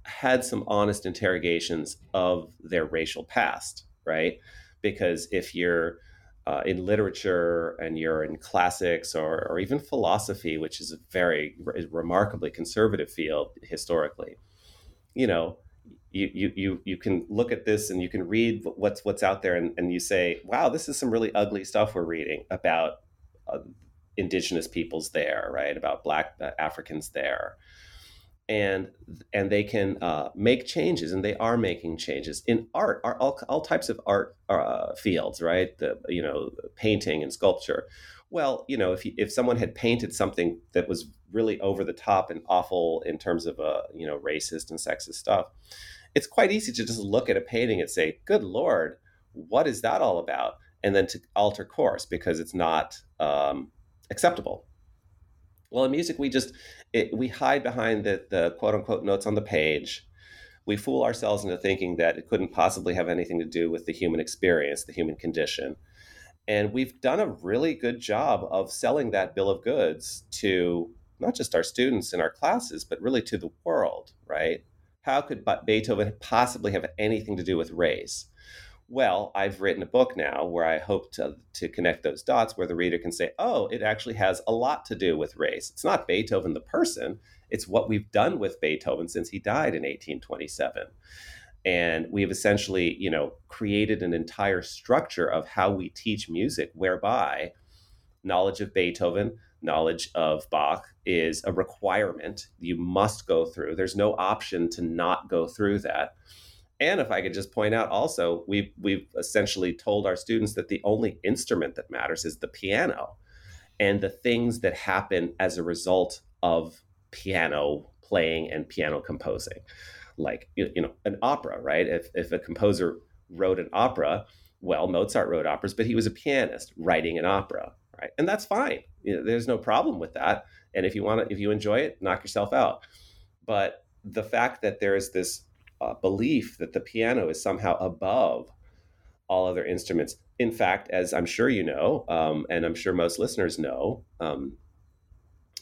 D: had some honest interrogations of their racial past, right? Because if you're uh, in literature and you're in classics or, or even philosophy, which is a very re- remarkably conservative field historically, you know, you, you, you, you can look at this and you can read what's what's out there and, and you say, wow, this is some really ugly stuff we're reading about uh, indigenous peoples there, right? About black uh, Africans there. And and they can uh, make changes and they are making changes in art are all, all types of art uh, fields right? The you know painting and sculpture. Well you know if if someone had painted something that was really over the top and awful in terms of uh, you know racist and sexist stuff it's quite easy to just look at a painting and say good lord what is that all about? and then to alter course because it's not um, acceptable well, in music, we just it, we hide behind the, the quote unquote notes on the page. We fool ourselves into thinking that it couldn't possibly have anything to do with the human experience, the human condition. And we've done a really good job of selling that bill of goods to not just our students in our classes, but really to the world, right? How could Beethoven possibly have anything to do with race? Well, I've written a book now where I hope to, to connect those dots where the reader can say, oh, it actually has a lot to do with race. It's not Beethoven the person, it's what we've done with Beethoven since he died in 1827. And we've essentially, you know, created an entire structure of how we teach music whereby knowledge of Beethoven, knowledge of Bach is a requirement you must go through. There's no option to not go through that and if I could just point out also, we've, we've essentially told our students that the only instrument that matters is the piano and the things that happen as a result of piano playing and piano composing. Like, you know, an opera, right? If, if a composer wrote an opera, well, Mozart wrote operas, but he was a pianist writing an opera, right? And that's fine. You know, there's no problem with that. And if you want to, if you enjoy it, knock yourself out. But the fact that there is this uh, belief that the piano is somehow above all other instruments. In fact, as I'm sure you know, um, and I'm sure most listeners know, um,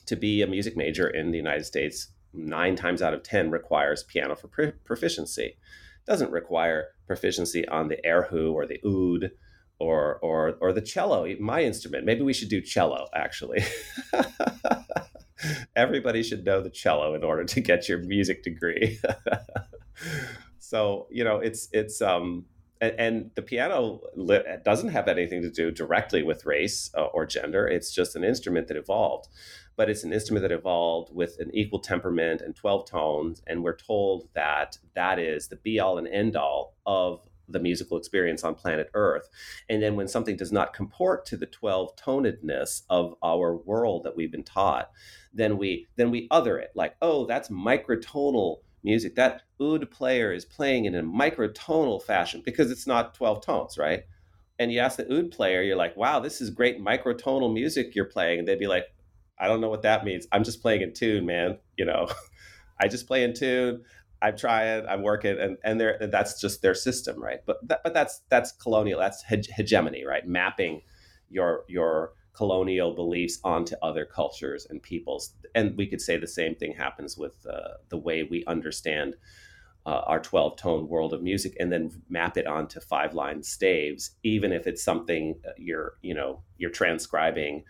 D: to be a music major in the United States, nine times out of 10 requires piano for proficiency. It doesn't require proficiency on the erhu or the oud or, or, or the cello, my instrument. Maybe we should do cello, actually. Everybody should know the cello in order to get your music degree. so you know it's it's um and, and the piano doesn't have anything to do directly with race uh, or gender. It's just an instrument that evolved, but it's an instrument that evolved with an equal temperament and 12 tones. And we're told that that is the be all and end all of the musical experience on planet Earth. And then when something does not comport to the 12 tonedness of our world that we've been taught, then we then we other it like, oh, that's microtonal music. That oud player is playing in a microtonal fashion because it's not 12 tones, right? And you ask the oud player, you're like, wow, this is great microtonal music you're playing. And they'd be like, I don't know what that means. I'm just playing in tune, man. You know, I just play in tune. I'm trying, I'm working, and and they that's just their system, right? But that, but that's that's colonial. That's hegemony, right? Mapping your your colonial beliefs onto other cultures and peoples. And we could say the same thing happens with uh, the way we understand uh, our 12 tone world of music and then map it onto five line staves, even if it's something uh, you're, you know, you're transcribing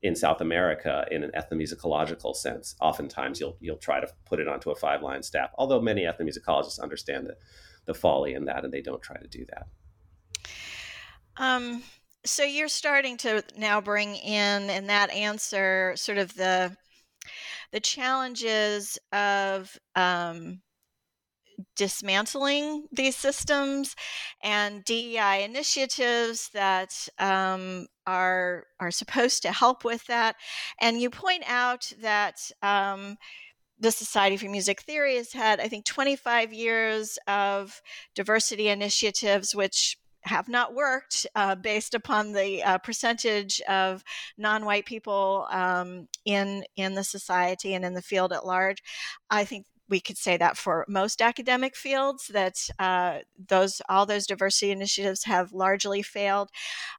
D: in South America in an ethnomusicological sense. Oftentimes you'll, you'll try to put it onto a five line staff, although many ethnomusicologists understand the, the folly in that and they don't try to do that.
C: Um, so you're starting to now bring in in that answer sort of the the challenges of um, dismantling these systems and DEI initiatives that um, are are supposed to help with that. And you point out that um, the Society for Music Theory has had, I think, 25 years of diversity initiatives, which have not worked uh, based upon the uh, percentage of non-white people um, in in the society and in the field at large. I think we could say that for most academic fields that uh, those all those diversity initiatives have largely failed.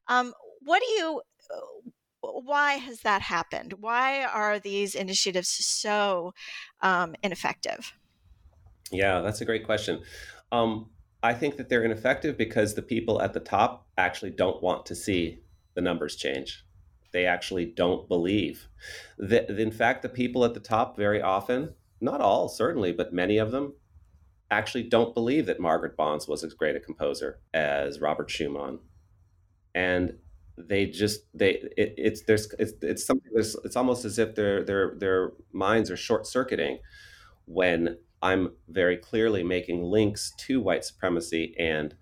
C: Um, what do you uh, why has that happened? Why are these initiatives so um, ineffective?
D: Yeah, that's a great question. Um, I think that they're ineffective because the people at the top actually don't want to see the numbers change. They actually don't believe. That, in fact, the people at the top very often, not all certainly, but many of them, actually don't believe that Margaret Bonds was as great a composer as Robert Schumann. And they just they it, it's there's it's, it's something there's it's almost as if their their their minds are short circuiting when I'm very clearly making links to white supremacy and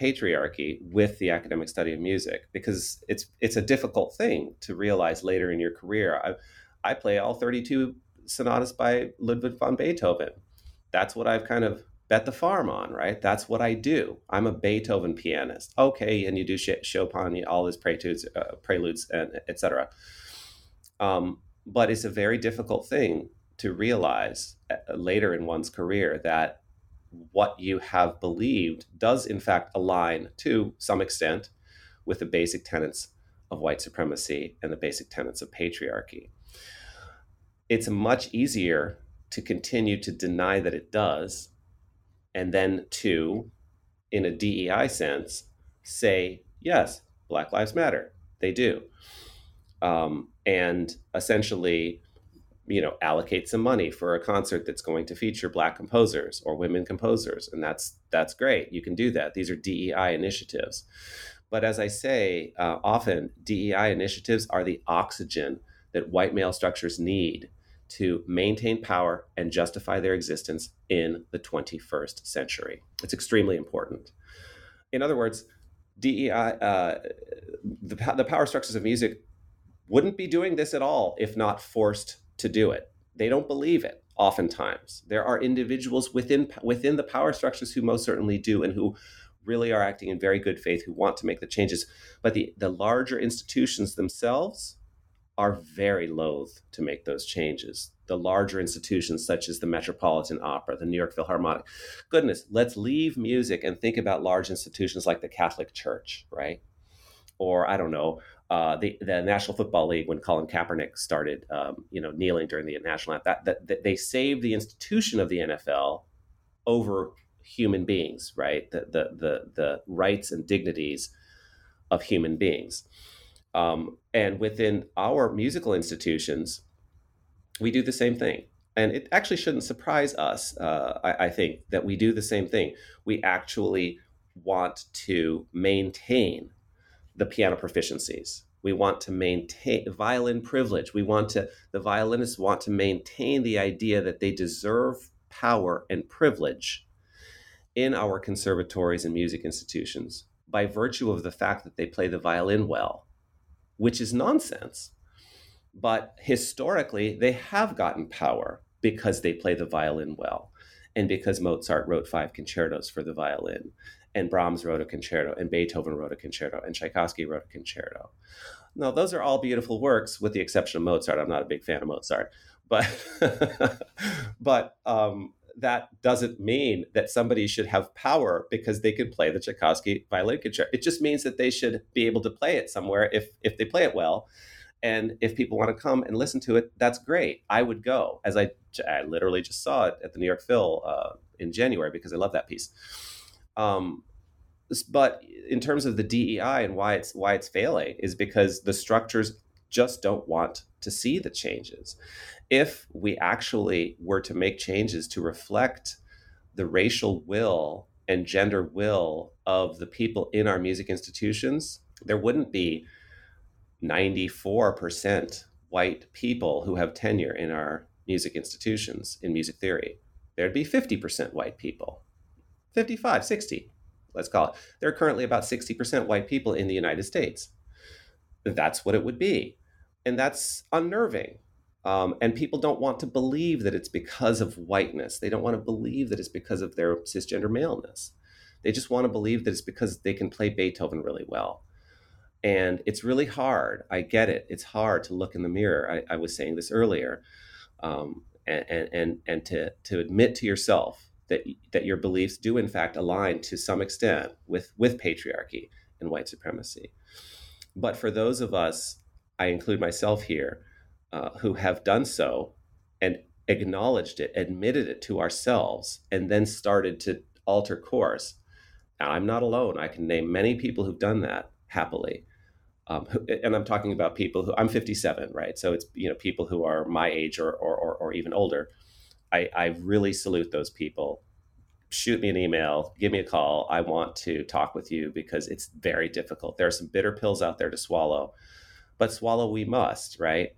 D: patriarchy with the academic study of music because it's it's a difficult thing to realize later in your career. I, I play all 32 sonatas by Ludwig van Beethoven. That's what I've kind of bet the farm on, right? That's what I do. I'm a Beethoven pianist. Okay, and you do Chopin, all his preludes, uh, preludes, and etc. Um, but it's a very difficult thing to realize uh, later in one's career that what you have believed does in fact align to some extent with the basic tenets of white supremacy and the basic tenets of patriarchy. It's much easier to continue to deny that it does and then to, in a DEI sense, say, yes, Black Lives Matter. They do. Um, and essentially you know allocate some money for a concert that's going to feature black composers or women composers and that's that's great. You can do that. These are dei initiatives. But as i say uh, often dei initiatives are the oxygen that white male structures need to maintain power and justify their existence in the 21st century. It's extremely important. In other words dei uh, the, the power structures of music wouldn't be doing this at all if not forced to do it. They don't believe it oftentimes. There are individuals within within the power structures who most certainly do and who really are acting in very good faith who want to make the changes. But the, the larger institutions themselves are very loath to make those changes. The larger institutions, such as the Metropolitan Opera, the New York Philharmonic. Goodness, let's leave music and think about large institutions like the Catholic Church, right? Or I don't know, uh, the the National Football League when Colin Kaepernick started, um, you know, kneeling during the national anthem. That, that, that, they saved the institution of the NFL over human beings, right? The the the, the rights and dignities of human beings. Um, and within our musical institutions, we do the same thing. And it actually shouldn't surprise us, uh, I, I think, that we do the same thing. We actually want to maintain the piano proficiencies. We want to maintain violin privilege. We want to, the violinists want to maintain the idea that they deserve power and privilege in our conservatories and music institutions by virtue of the fact that they play the violin well, which is nonsense. But historically, they have gotten power because they play the violin well and because Mozart wrote five concertos for the violin and Brahms wrote a concerto, and Beethoven wrote a concerto, and Tchaikovsky wrote a concerto. Now, those are all beautiful works, with the exception of Mozart. I'm not a big fan of Mozart, but but um, that doesn't mean that somebody should have power because they can play the Tchaikovsky violin concerto. It just means that they should be able to play it somewhere if if they play it well. And if people want to come and listen to it, that's great. I would go, as I, I literally just saw it at the New York Phil uh, in January because I love that piece. Um, but in terms of the DEI and why it's why it's failing is because the structures just don't want to see the changes. If we actually were to make changes to reflect the racial will and gender will of the people in our music institutions, there wouldn't be 94% white people who have tenure in our music institutions in music theory. There'd be 50% white people, 55, 60 let's call it. There are currently about 60% white people in the United States. That's what it would be. And that's unnerving. Um, and people don't want to believe that it's because of whiteness. They don't want to believe that it's because of their cisgender maleness. They just want to believe that it's because they can play Beethoven really well. And it's really hard. I get it. It's hard to look in the mirror. I, I was saying this earlier. Um, and, and, and to, to admit to yourself that that your beliefs do in fact align to some extent with with patriarchy and white supremacy. But for those of us, I include myself here, uh, who have done so and acknowledged it, admitted it to ourselves, and then started to alter course. Now, I'm not alone. I can name many people who've done that happily. Um, and I'm talking about people who I'm 57, right? So it's you know people who are my age or or, or, or even older I, I really salute those people. Shoot me an email, give me a call. I want to talk with you because it's very difficult. There are some bitter pills out there to swallow, but swallow we must, right?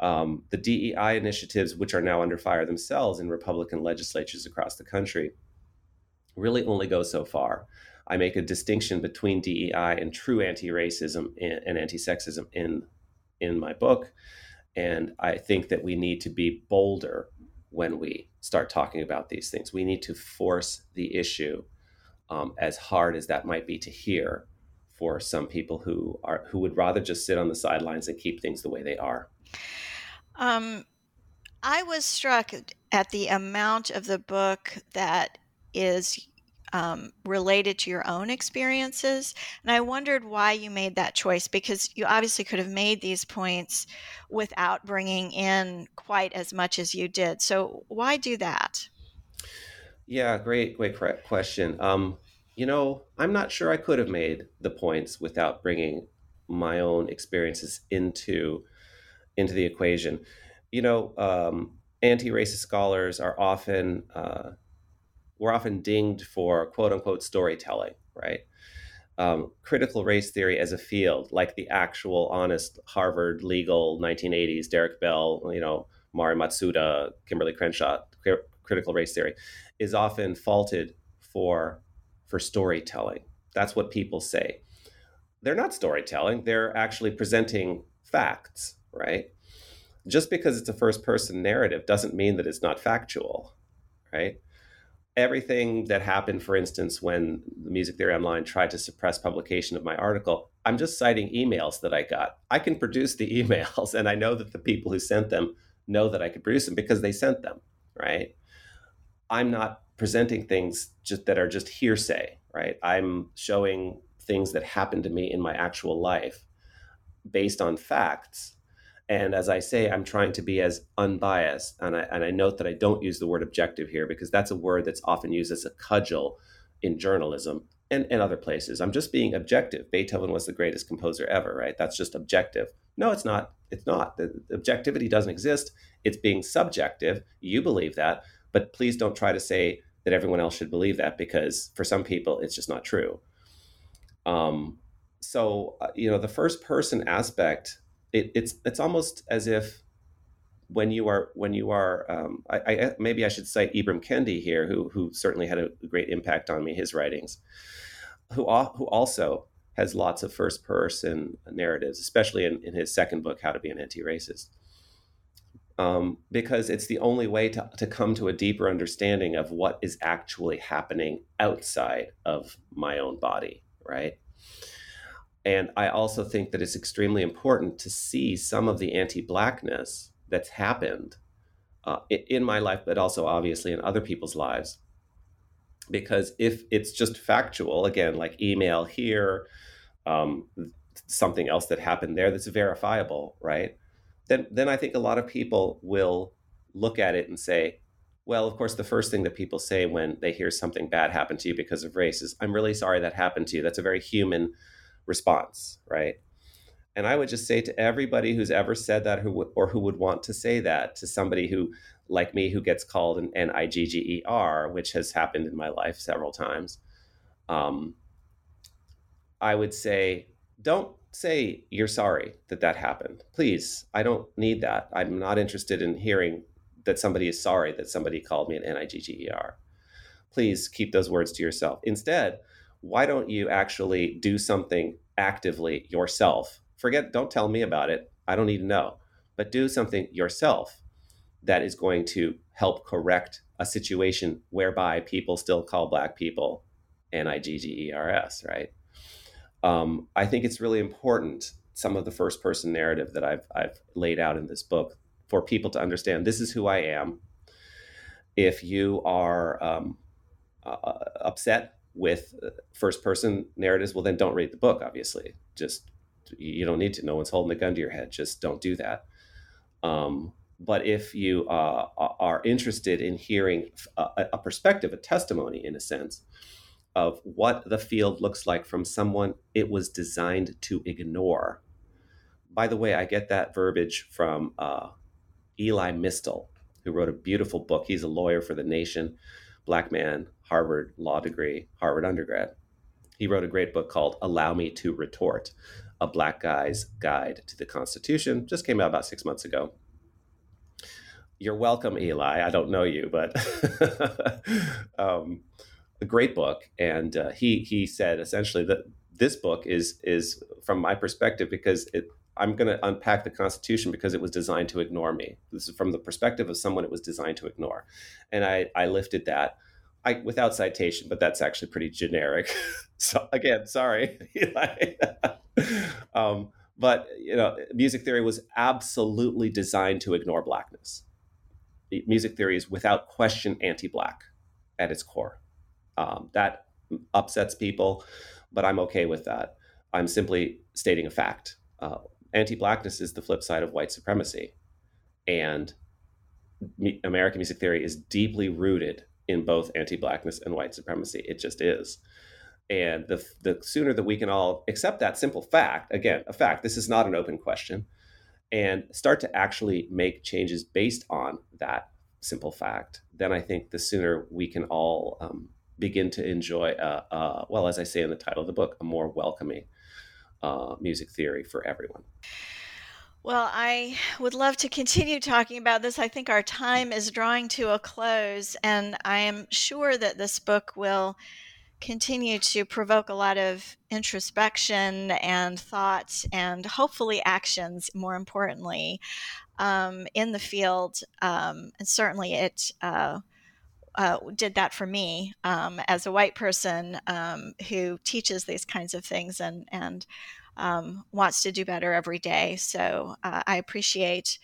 D: Um, the DEI initiatives, which are now under fire themselves in Republican legislatures across the country, really only go so far. I make a distinction between DEI and true anti-racism and anti-sexism in in my book, and I think that we need to be bolder when we start talking about these things. We need to force the issue, um, as hard as that might be to hear for some people who are who would rather just sit on the sidelines and keep things the way they are. Um,
C: I was struck at the amount of the book that is um, related to your own experiences. And I wondered why you made that choice because you obviously could have made these points without bringing in quite as much as you did. So, why do that?
D: Yeah, great, great question. Um, you know, I'm not sure I could have made the points without bringing my own experiences into into the equation. You know, um, anti-racist scholars are often uh, we're often dinged for quote unquote storytelling, right? Um, critical race theory as a field, like the actual honest Harvard legal 1980s, Derek Bell, you know, Mari Matsuda, Kimberlé Crenshaw, cr- critical race theory, is often faulted for for storytelling. That's what people say. They're not storytelling; they're actually presenting facts, right? Just because it's a first person narrative doesn't mean that it's not factual, right? Everything that happened, for instance, when the Music Theory Online tried to suppress publication of my article, I'm just citing emails that I got. I can produce the emails, and I know that the people who sent them know that I could produce them because they sent them, right? I'm not presenting things just that are just hearsay, right? I'm showing things that happened to me in my actual life based on facts and as I say, I'm trying to be as unbiased. And I, and I note that I don't use the word objective here because that's a word that's often used as a cudgel in journalism and, and other places. I'm just being objective. Beethoven was the greatest composer ever, right? That's just objective. No, it's not. It's not. The, the objectivity doesn't exist. It's being subjective. You believe that. But please don't try to say that everyone else should believe that because for some people it's just not true. Um, so uh, you know the first person aspect, it, it's it's almost as if when you are when you are um, I, I, maybe I should cite Ibram Kendi here, who who certainly had a great impact on me. His writings, who who also has lots of first person narratives, especially in, in his second book, How to Be an Anti Racist. Um, because it's the only way to, to come to a deeper understanding of what is actually happening outside of my own body, right? And I also think that it's extremely important to see some of the anti Blackness that's happened uh, in my life, but also obviously in other people's lives. Because if it's just factual, again, like email here, um, something else that happened there that's verifiable, right? Then, then I think a lot of people will look at it and say, well, of course, the first thing that people say when they hear something bad happen to you because of race is, I'm really sorry that happened to you. That's a very human response, right? And I would just say to everybody who's ever said that who or who would want to say that to somebody who, like me, who gets called an N-I-G-G-E-R, which has happened in my life several times, um, I would say, don't say you're sorry that that happened. Please, I don't need that. I'm not interested in hearing that somebody is sorry that somebody called me an N-I-G-G-E-R. Please keep those words to yourself. Instead, why don't you actually do something actively yourself? Forget, don't tell me about it. I don't need to know. But do something yourself that is going to help correct a situation whereby people still call Black people N I G G E R S, right? um, I think it's really important some of the first person narrative that I've I've laid out in this book for people to understand this is who I am. If you are um, uh, upset with first person narratives, well, then don't read the book. Obviously, just you don't need to. No one's holding a gun to your head. Just don't do that. Um, but if you uh, are interested in hearing a, a perspective, a testimony, in a sense, of what the field looks like from someone it was designed to ignore. By the way, I get that verbiage from uh, Elie Mystal, who wrote a beautiful book. He's a lawyer for the nation, black man, Harvard law degree, Harvard undergrad. He wrote a great book called Allow Me to Retort, a black guy's guide to the Constitution. Just came out about six months ago. You're welcome, Elie. I don't know you, but um, a great book, and uh, he he said essentially that this book is is from my perspective because it I'm going to unpack the Constitution because it was designed to ignore me. This is from the perspective of someone it was designed to ignore, and I I lifted that. I, without citation, but that's actually pretty generic. so again, sorry. um, but you know, music theory was absolutely designed to ignore blackness. Music theory is without question anti-black at its core. Um, that upsets people, but I'm okay with that. I'm simply stating a fact. Uh, Anti blackness is the flip side of white supremacy. And me- American music theory is deeply rooted in both anti blackness and white supremacy. It just is. And the, the sooner that we can all accept that simple fact, again, a fact, this is not an open question, and start to actually make changes based on that simple fact, then I think the sooner we can all um, begin to enjoy, uh, uh, well, as I say in the title of the book, a more welcoming uh, music theory for everyone.
C: Well, I would love to continue talking about this. I think our time is drawing to a close, and I am sure that this book will continue to provoke a lot of introspection and thought, and hopefully actions, more importantly, um, in the field. Um, and certainly it uh, uh, did that for me um, as a white person um, who teaches these kinds of things and and um, wants to do better every day. So uh, I appreciate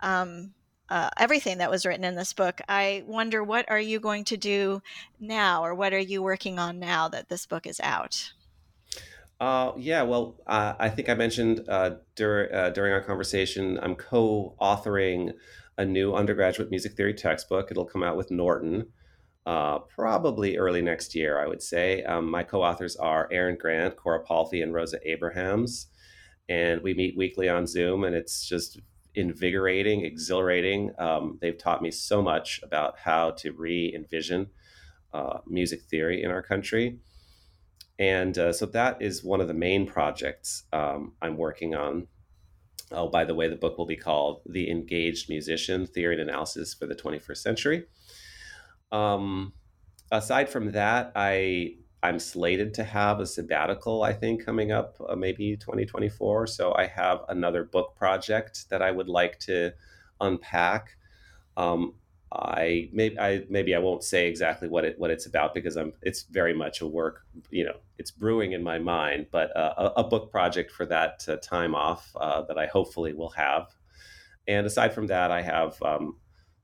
C: um, uh, everything that was written in this book. I wonder what are you going to do now, or what are you working on now that this book is out?
D: Uh, yeah, well, uh, I think I mentioned uh, dur- uh, during our conversation, I'm co authoring a new undergraduate music theory textbook. It'll come out with Norton uh, probably early next year, I would say. Um, my co authors are Aaron Grant, Cora Palfy, and Rosa Abrahams. And we meet weekly on Zoom, and it's just invigorating, exhilarating. Um, they've taught me so much about how to re envision uh, music theory in our country. And uh, so that is one of the main projects um, I'm working on. Oh, by the way, the book will be called The Engaged Musician Theory and Analysis for the 21st Century. Um, aside from that, I I'm slated to have a sabbatical, I think, coming up uh, maybe 2024. So I have another book project that I would like to unpack. Um, I maybe I maybe I won't say exactly what it what it's about because I'm it's very much a work you know it's brewing in my mind, but uh, a, a, book project for that uh, time off uh, that I hopefully will have. And aside from that, I have um,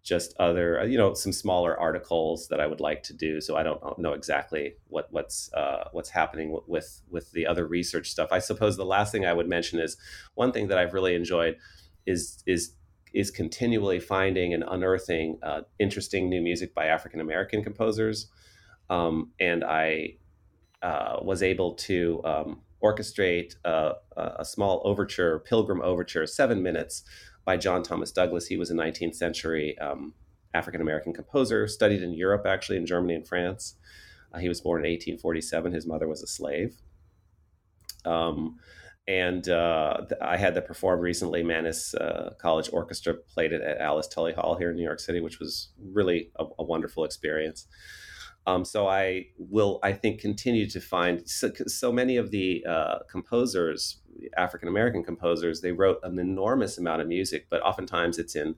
D: just other you know some smaller articles that I would like to do. So I don't know exactly what what's uh, what's happening with with the other research stuff. I suppose the last thing I would mention is one thing that I've really enjoyed is is is continually finding and unearthing uh, interesting new music by African American composers. Um, and I uh, was able to um, orchestrate a, a, small overture, Pilgrim Overture, seven minutes by John Thomas Douglass. He was a 19th century um, African American composer, studied in Europe, actually, in Germany and France. Uh, he was born in 1847. His mother was a slave. Um, and uh, I had that performed recently. Mannes uh, College Orchestra played it at Alice Tully Hall here in New York City, which was really a, a wonderful experience. Um, so I will, I think, continue to find so, so many of the uh, composers, African American composers, they wrote an enormous amount of music, but oftentimes it's in,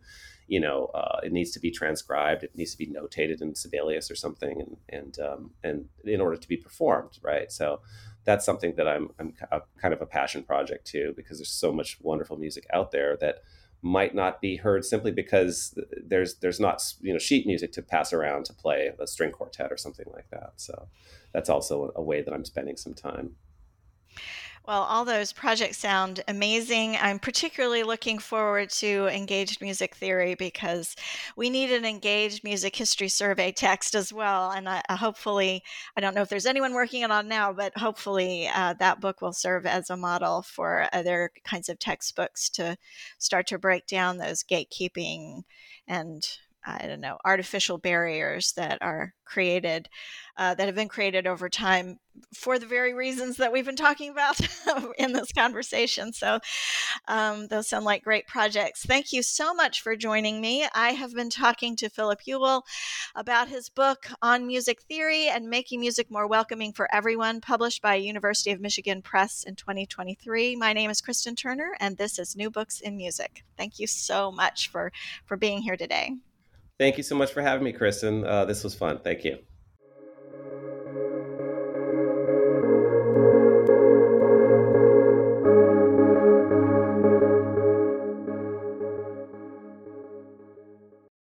D: you know, uh, it needs to be transcribed, it needs to be notated in Sibelius or something, and and um, and in order to be performed, right? So that's something that I'm I'm kind of a passion project too because there's so much wonderful music out there that might not be heard simply because there's there's not you know sheet music to pass around to play a string quartet or something like that. So that's also a way that I'm spending some time.
C: Well, all those projects sound amazing. I'm particularly looking forward to engaged music theory because we need an engaged music history survey text as well. And I, hopefully, I don't know if there's anyone working it on now, but hopefully uh, that book will serve as a model for other kinds of textbooks to start to break down those gatekeeping and I don't know, artificial barriers that are created, uh, that have been created over time for the very reasons that we've been talking about in this conversation. So, um, those sound like great projects. Thank you so much for joining me. I have been talking to Philip Ewell about his book on music theory and making music more welcoming for everyone, published by University of Michigan Press in 2023. My name is Kristen Turner, and this is New Books in Music. Thank you so much for for being here today.
D: Thank you so much for having me, Kristen. Uh, this was fun. Thank you.